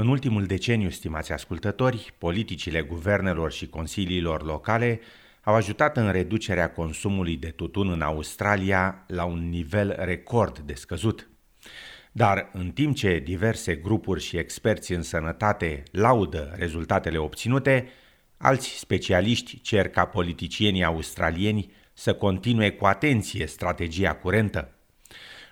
În ultimul deceniu, stimați ascultători, politicile guvernelor și consiliilor locale au ajutat în reducerea consumului de tutun în Australia la un nivel record de scăzut. Dar în timp ce diverse grupuri și experți în sănătate laudă rezultatele obținute, alți specialiști cer ca politicienii australieni să continue cu atenție strategia curentă.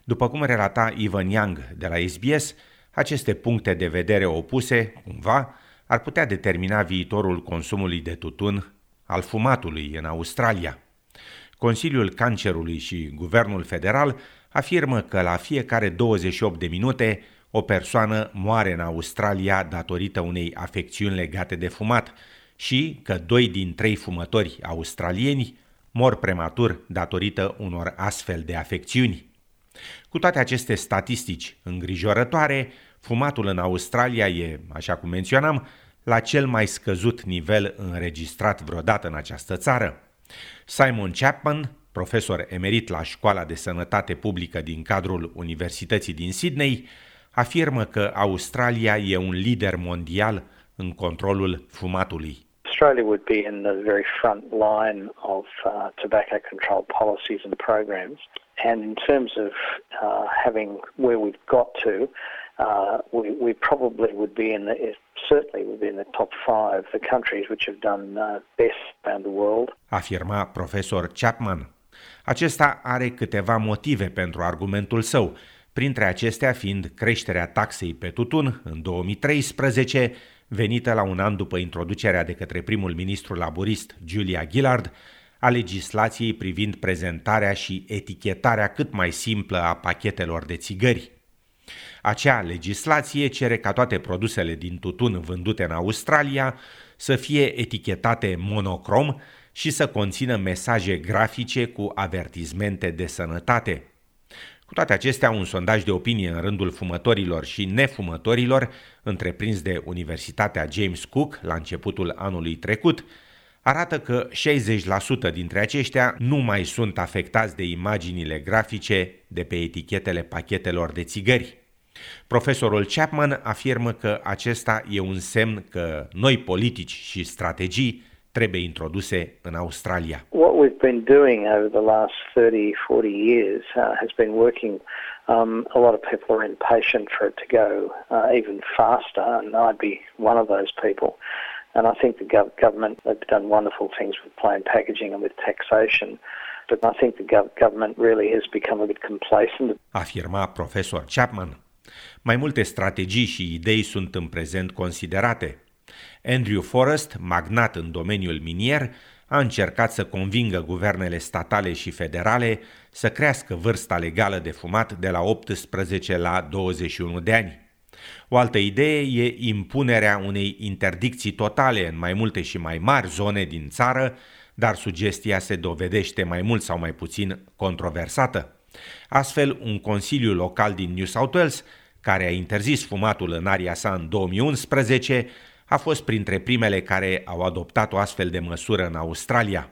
După cum relata Ivan Young de la SBS, aceste puncte de vedere opuse, cumva, ar putea determina viitorul consumului de tutun al fumatului în Australia. Consiliul Cancerului și Guvernul Federal afirmă că la fiecare 28 de minute o persoană moare în Australia datorită unei afecțiuni legate de fumat și că doi din trei fumători australieni mor prematur datorită unor astfel de afecțiuni. Cu toate aceste statistici îngrijorătoare, fumatul în Australia e, așa cum menționam, la cel mai scăzut nivel înregistrat vreodată în această țară. Simon Chapman, profesor emerit la Școala de Sănătate Publică din cadrul Universității din Sydney, afirmă că Australia e un lider mondial în controlul fumatului. Australia would be in the very front line of uh, tobacco control policies and programs. And in terms of uh, having where we've got to, uh, we, we probably would be in the certainly would be in the top five the countries which have done uh, best around the world. Afirma profesor Chapman. Acesta are câteva motive pentru argumentul său, printre acestea fiind creșterea taxei pe tutun în 2013, venită la un an după introducerea de către primul ministru laborist Julia Gillard a legislației privind prezentarea și etichetarea cât mai simplă a pachetelor de țigări. Acea legislație cere ca toate produsele din tutun vândute în Australia să fie etichetate monocrom și să conțină mesaje grafice cu avertizmente de sănătate. Cu toate acestea, un sondaj de opinie în rândul fumătorilor și nefumătorilor, întreprins de Universitatea James Cook la începutul anului trecut, arată că 60% dintre aceștia nu mai sunt afectați de imaginile grafice de pe etichetele pachetelor de țigări. Profesorul Chapman afirmă că acesta e un semn că noi politici și strategii trebuie introduse în Australia. What we've been doing over the last 30, 40 years uh, has been working Um, a lot of people are impatient for it to go uh, even faster, and I'd be one of those people. And I think the gov- government have done wonderful things with plain packaging and with taxation. But I think the gov- government really has become a bit complacent. Afirma profesor Chapman. Mai multe strategii și idei sunt în prezent considerate, Andrew Forrest, magnat în domeniul minier, a încercat să convingă guvernele statale și federale să crească vârsta legală de fumat de la 18 la 21 de ani. O altă idee e impunerea unei interdicții totale în mai multe și mai mari zone din țară, dar sugestia se dovedește mai mult sau mai puțin controversată. Astfel, un consiliu local din New South Wales, care a interzis fumatul în aria sa în 2011, a fost printre primele care au adoptat o astfel de măsură în Australia.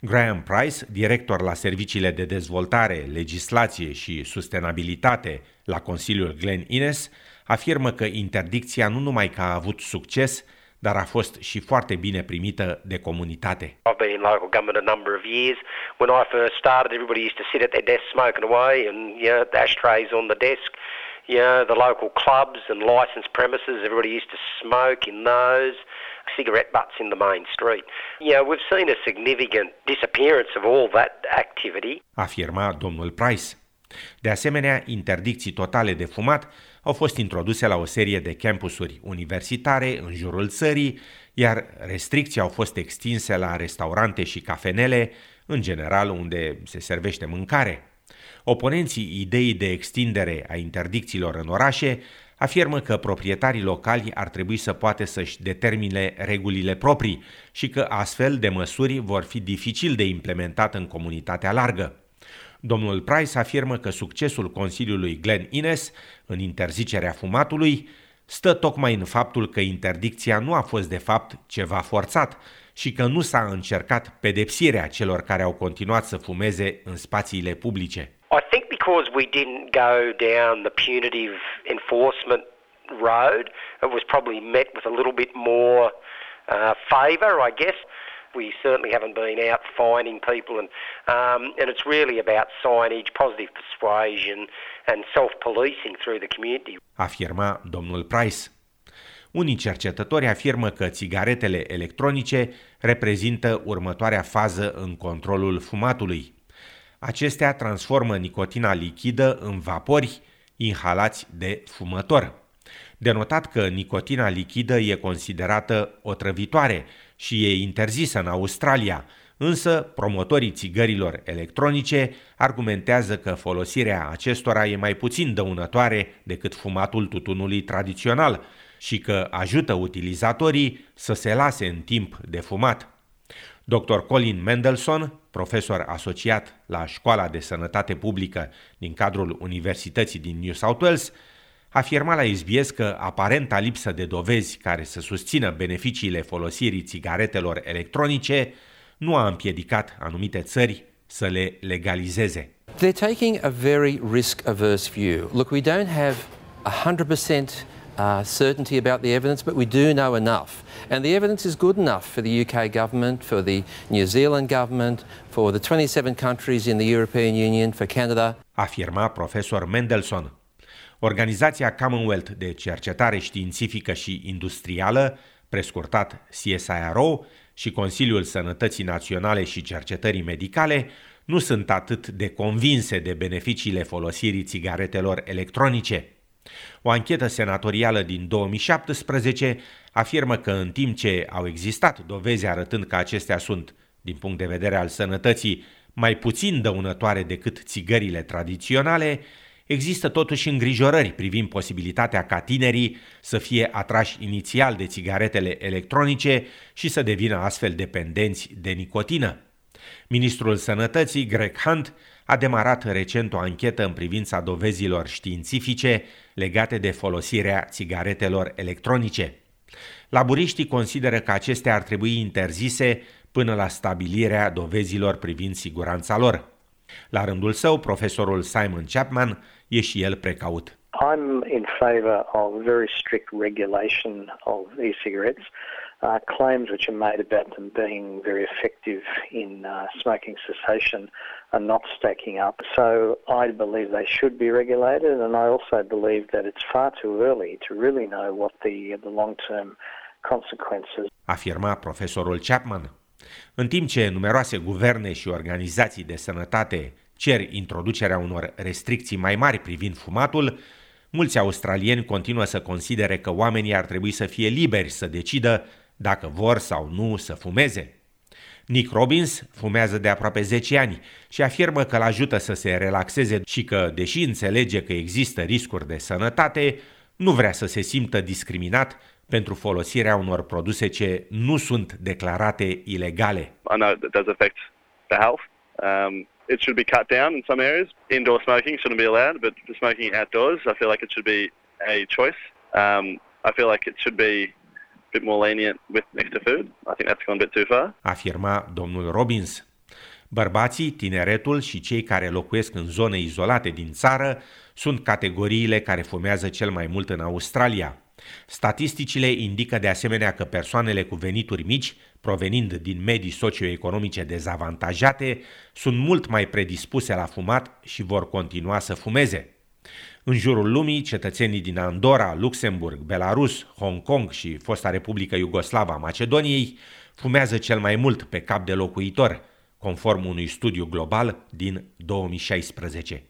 Graham Price, director la serviciile de dezvoltare, legislație și sustenabilitate la Consiliul Glen Innes, afirmă că interdicția nu numai că a avut succes, dar a fost și foarte bine primită de comunitate. I've been in local government a number of years. When I first started, everybody used to sit at their desk smoking away and you know, the ashtrays on the desk. You know, the local clubs and licensed premises, everybody used to smoke in those, cigarette butts in the main street. You know, we've seen a significant disappearance of all that activity. Afirma domnul Price. De asemenea, interdicții totale de fumat au fost introduse la o serie de campusuri universitare în jurul țării, iar restricții au fost extinse la restaurante și cafenele, în general unde se servește mâncare. Oponenții ideii de extindere a interdicțiilor în orașe afirmă că proprietarii locali ar trebui să poată să-și determine regulile proprii și că astfel de măsuri vor fi dificil de implementat în comunitatea largă. Domnul Price afirmă că succesul Consiliului Glen Innes în interzicerea fumatului stă tocmai în faptul că interdicția nu a fost de fapt ceva forțat și că nu s-a încercat pedepsirea celor care au continuat să fumeze în spațiile publice. I think because we didn't go down the punitive enforcement road. It was probably met with a little bit more uh, favour, I guess. We certainly haven't been out fining people, and um, and it's really about signage, positive persuasion, and self-policing through the community. Afirma domnul Price. Unii cercetători afirmă că țigaretele electronice reprezintă următoarea fază în controlul fumatului. Acestea transformă nicotina lichidă în vapori inhalați de fumător. Denotat că nicotina lichidă e considerată otrăvitoare și e interzisă în Australia, însă promotorii țigărilor electronice argumentează că folosirea acestora e mai puțin dăunătoare decât fumatul tutunului tradițional și că ajută utilizatorii să se lase în timp de fumat. Dr. Colin Mendelssohn, profesor asociat la Școala de Sănătate Publică din cadrul Universității din New South Wales, afirma la SBS că aparenta lipsă de dovezi care să susțină beneficiile folosirii țigaretelor electronice nu a împiedicat anumite țări să le legalizeze. They're taking a very risk-averse view. Look, we don't have 100% uh, certainty about the evidence, but we do know enough. And the evidence is good enough for the UK government, for the New Zealand government, for the 27 countries in the European Union, for Canada. Afirma profesor Mendelssohn. Organizația Commonwealth de Cercetare Științifică și Industrială, prescurtat CSIRO, și Consiliul Sănătății Naționale și Cercetării Medicale nu sunt atât de convinse de beneficiile folosirii țigaretelor electronice. O anchetă senatorială din 2017 afirmă că în timp ce au existat dovezi arătând că acestea sunt, din punct de vedere al sănătății, mai puțin dăunătoare decât țigările tradiționale, există totuși îngrijorări privind posibilitatea ca tinerii să fie atrași inițial de țigaretele electronice și să devină astfel dependenți de nicotină. Ministrul Sănătății, Greg Hunt, a demarat recent o anchetă în privința dovezilor științifice legate de folosirea țigaretelor electronice. Laburiștii consideră că acestea ar trebui interzise până la stabilirea dovezilor privind siguranța lor. La rândul său, profesorul Simon Chapman e și el precaut. I'm in favour of very strict regulation of e-cigarettes. Uh, claims which are made about them being very effective in uh, smoking cessation are not stacking up. So I believe they should be regulated, and I also believe that it's far too early to really know what the the long term consequences. Afirma profesorul Chapman. În timp ce numeroase guverne și organizații de sănătate cer introducerea unor restricții mai mari privind fumatul, mulți australieni continuă să considere că oamenii ar trebui să fie liberi să decidă dacă vor sau nu să fumeze. Nick Robbins fumează de aproape 10 ani și afirmă că îl ajută să se relaxeze și că, deși înțelege că există riscuri de sănătate, nu vrea să se simtă discriminat pentru folosirea unor produse ce nu sunt declarate ilegale. I know that does affect the health. Um, it should be cut down in some areas. Indoor smoking shouldn't be allowed, but smoking outdoors, I feel like it should be a choice. Um, I feel like it should be a bit more lenient with next to food. I think that's gone a bit too far. Afirma domnul Robbins. Bărbații, tineretul și cei care locuiesc în zone izolate din țară sunt categoriile care fumează cel mai mult în Australia. Statisticile indică de asemenea că persoanele cu venituri mici, provenind din medii socioeconomice dezavantajate, sunt mult mai predispuse la fumat și vor continua să fumeze. În jurul lumii, cetățenii din Andorra, Luxemburg, Belarus, Hong Kong și fosta Republică Iugoslava Macedoniei fumează cel mai mult pe cap de locuitor, conform unui studiu global din 2016.